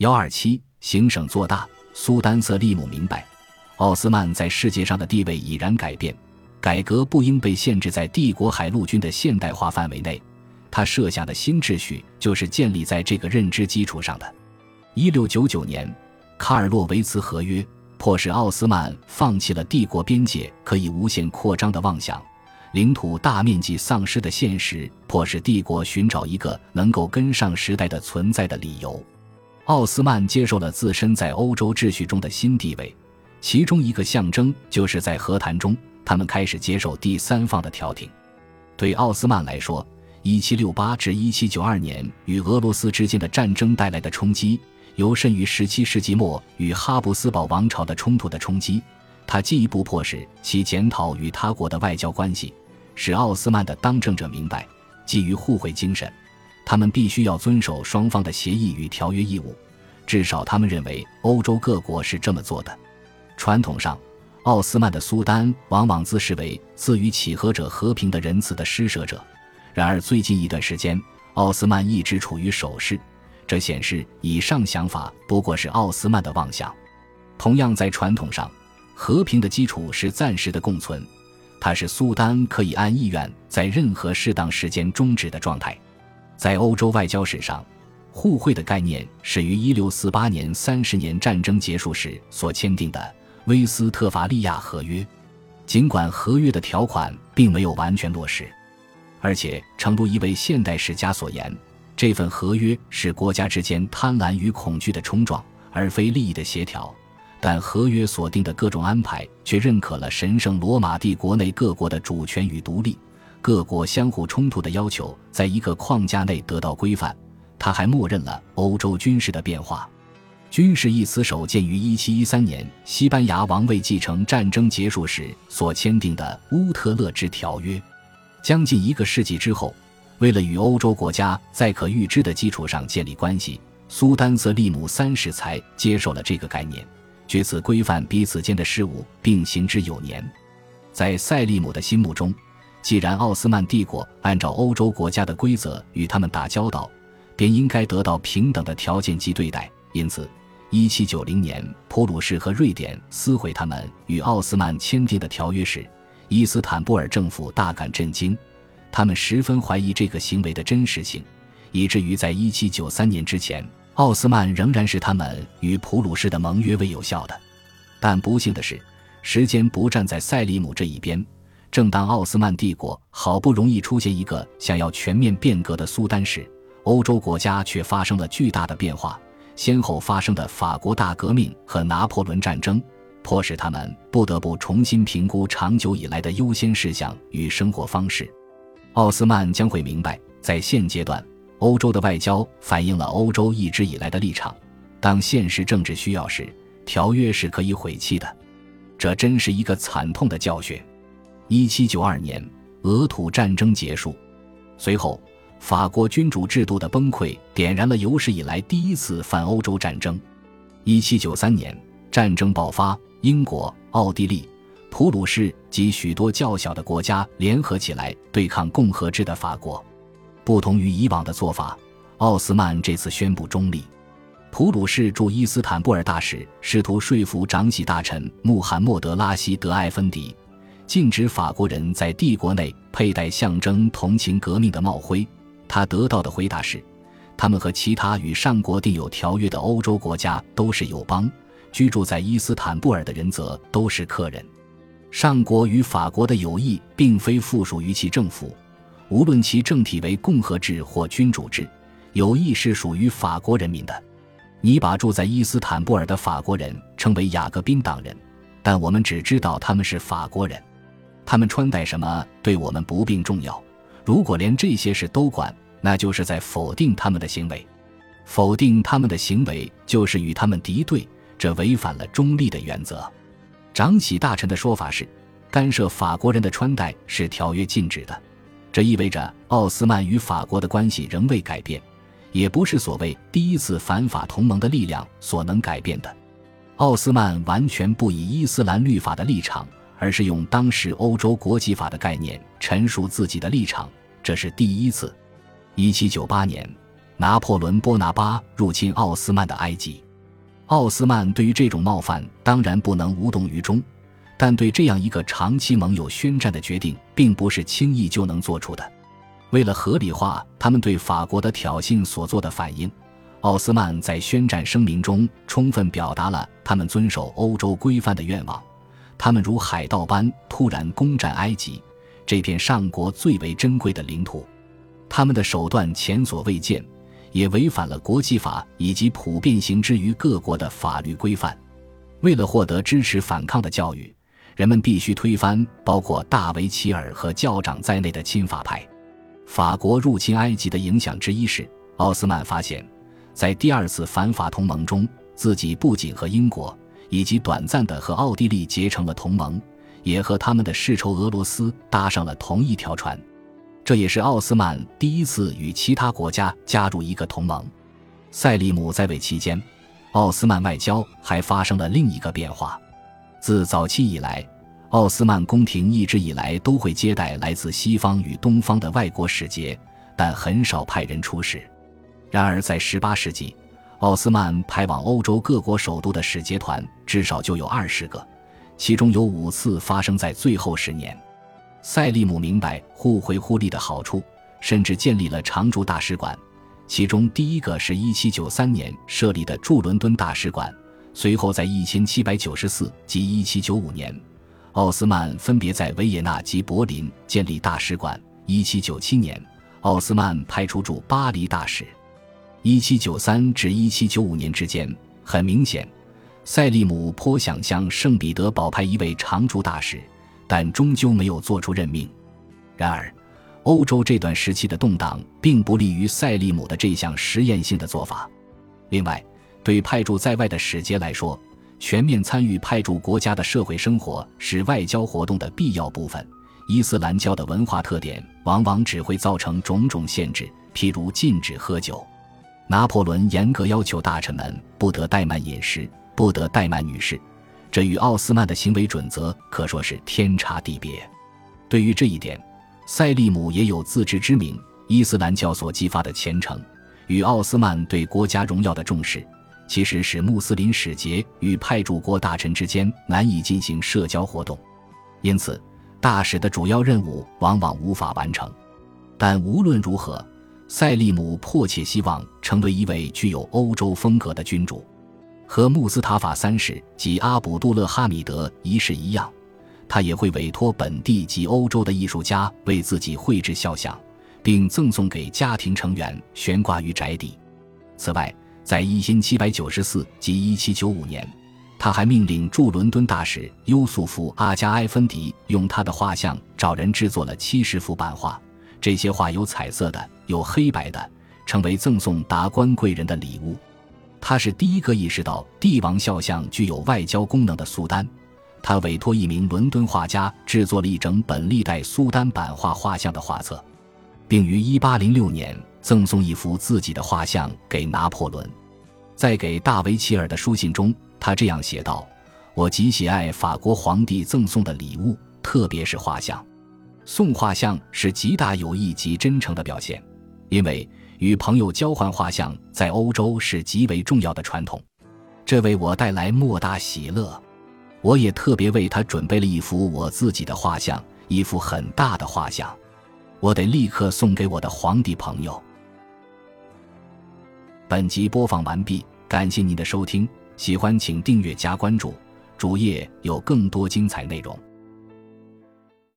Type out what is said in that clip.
幺二七，行省做大。苏丹瑟利姆明白，奥斯曼在世界上的地位已然改变，改革不应被限制在帝国海陆军的现代化范围内。他设下的新秩序就是建立在这个认知基础上的。一六九九年，卡尔洛维茨合约迫使奥斯曼放弃了帝国边界可以无限扩张的妄想，领土大面积丧失的现实迫使帝国寻找一个能够跟上时代的存在的理由。奥斯曼接受了自身在欧洲秩序中的新地位，其中一个象征就是在和谈中，他们开始接受第三方的调停。对奥斯曼来说，1768至1792年与俄罗斯之间的战争带来的冲击，尤甚于17世纪末与哈布斯堡王朝的冲突的冲击。他进一步迫使其检讨与他国的外交关系，使奥斯曼的当政者明白，基于互惠精神。他们必须要遵守双方的协议与条约义务，至少他们认为欧洲各国是这么做的。传统上，奥斯曼的苏丹往往自视为赐予起和者和平的仁慈的施舍者。然而，最近一段时间，奥斯曼一直处于守势，这显示以上想法不过是奥斯曼的妄想。同样，在传统上，和平的基础是暂时的共存，它是苏丹可以按意愿在任何适当时间终止的状态。在欧洲外交史上，互惠的概念始于1648年三十年战争结束时所签订的《威斯特伐利亚合约》。尽管合约的条款并没有完全落实，而且诚如一位现代史家所言，这份合约是国家之间贪婪与恐惧的冲撞，而非利益的协调。但合约所定的各种安排却认可了神圣罗马帝国内各国的主权与独立。各国相互冲突的要求在一个框架内得到规范。他还默认了欧洲军事的变化。军事一词首见于1713年西班牙王位继承战争结束时所签订的《乌特勒支条约》。将近一个世纪之后，为了与欧洲国家在可预知的基础上建立关系，苏丹瑟利姆三世才接受了这个概念，据此规范彼此间的事务，并行之有年。在塞利姆的心目中。既然奥斯曼帝国按照欧洲国家的规则与他们打交道，便应该得到平等的条件及对待。因此，1790年，普鲁士和瑞典撕毁他们与奥斯曼签订的条约时，伊斯坦布尔政府大感震惊。他们十分怀疑这个行为的真实性，以至于在1793年之前，奥斯曼仍然是他们与普鲁士的盟约为有效的。但不幸的是，时间不站在塞利姆这一边。正当奥斯曼帝国好不容易出现一个想要全面变革的苏丹时，欧洲国家却发生了巨大的变化。先后发生的法国大革命和拿破仑战争，迫使他们不得不重新评估长久以来的优先事项与生活方式。奥斯曼将会明白，在现阶段，欧洲的外交反映了欧洲一直以来的立场。当现实政治需要时，条约是可以毁弃的。这真是一个惨痛的教训。一七九二年，俄土战争结束，随后法国君主制度的崩溃点燃了有史以来第一次反欧洲战争。一七九三年，战争爆发，英国、奥地利、普鲁士及许多较小的国家联合起来对抗共和制的法国。不同于以往的做法，奥斯曼这次宣布中立。普鲁士驻伊斯坦布尔大使试图说服长喜大臣穆罕默德拉希德埃芬迪。禁止法国人在帝国内佩戴象征同情革命的帽徽。他得到的回答是：他们和其他与上国订有条约的欧洲国家都是友邦，居住在伊斯坦布尔的人则都是客人。上国与法国的友谊并非附属于其政府，无论其政体为共和制或君主制，友谊是属于法国人民的。你把住在伊斯坦布尔的法国人称为雅各宾党人，但我们只知道他们是法国人。他们穿戴什么对我们不并重要。如果连这些事都管，那就是在否定他们的行为。否定他们的行为就是与他们敌对，这违反了中立的原则。长喜大臣的说法是，干涉法国人的穿戴是条约禁止的。这意味着奥斯曼与法国的关系仍未改变，也不是所谓第一次反法同盟的力量所能改变的。奥斯曼完全不以伊斯兰律法的立场。而是用当时欧洲国际法的概念陈述自己的立场，这是第一次。一七九八年，拿破仑·波拿巴入侵奥斯曼的埃及。奥斯曼对于这种冒犯当然不能无动于衷，但对这样一个长期盟友宣战的决定，并不是轻易就能做出的。为了合理化他们对法国的挑衅所做的反应，奥斯曼在宣战声明中充分表达了他们遵守欧洲规范的愿望。他们如海盗般突然攻占埃及这片上国最为珍贵的领土，他们的手段前所未见。也违反了国际法以及普遍行之于各国的法律规范。为了获得支持反抗的教育，人们必须推翻包括大维齐尔和教长在内的亲法派。法国入侵埃及的影响之一是，奥斯曼发现，在第二次反法同盟中，自己不仅和英国以及短暂的和奥地利结成了同盟，也和他们的世仇俄罗斯搭上了同一条船。这也是奥斯曼第一次与其他国家加入一个同盟。塞利姆在位期间，奥斯曼外交还发生了另一个变化。自早期以来，奥斯曼宫廷一直以来都会接待来自西方与东方的外国使节，但很少派人出使。然而，在18世纪，奥斯曼派往欧洲各国首都的使节团至少就有二十个，其中有五次发生在最后十年。塞利姆明白互惠互利的好处，甚至建立了常驻大使馆。其中第一个是一七九三年设立的驻伦敦大使馆。随后在一千七百九十四及一七九五年，奥斯曼分别在维也纳及柏林建立大使馆。一七九七年，奥斯曼派出驻巴黎大使。一七九三至一七九五年之间，很明显，塞利姆颇想向圣彼得堡派一位常驻大使。但终究没有做出任命。然而，欧洲这段时期的动荡并不利于塞利姆的这项实验性的做法。另外，对派驻在外的使节来说，全面参与派驻国家的社会生活是外交活动的必要部分。伊斯兰教的文化特点往往只会造成种种限制，譬如禁止喝酒。拿破仑严格要求大臣们不得怠慢饮食，不得怠慢女士。这与奥斯曼的行为准则可说是天差地别。对于这一点，塞利姆也有自知之明。伊斯兰教所激发的虔诚与奥斯曼对国家荣耀的重视，其实使穆斯林使节与派驻国大臣之间难以进行社交活动，因此大使的主要任务往往无法完成。但无论如何，塞利姆迫切希望成为一位具有欧洲风格的君主。和穆斯塔法三世及阿卜杜勒哈米德一世一样，他也会委托本地及欧洲的艺术家为自己绘制肖像，并赠送给家庭成员，悬挂于宅邸。此外，在一千七百九十四及一七九五年，他还命令驻伦敦大使优素福阿加埃芬迪用他的画像找人制作了七十幅版画，这些画有彩色的，有黑白的，成为赠送达官贵人的礼物。他是第一个意识到帝王肖像具有外交功能的苏丹。他委托一名伦敦画家制作了一整本历代苏丹版画画像的画册，并于1806年赠送一幅自己的画像给拿破仑。在给大维齐尔的书信中，他这样写道：“我极喜爱法国皇帝赠送的礼物，特别是画像。送画像是极大友谊及真诚的表现，因为。”与朋友交换画像在欧洲是极为重要的传统，这为我带来莫大喜乐。我也特别为他准备了一幅我自己的画像，一幅很大的画像，我得立刻送给我的皇帝朋友。本集播放完毕，感谢您的收听，喜欢请订阅加关注，主页有更多精彩内容。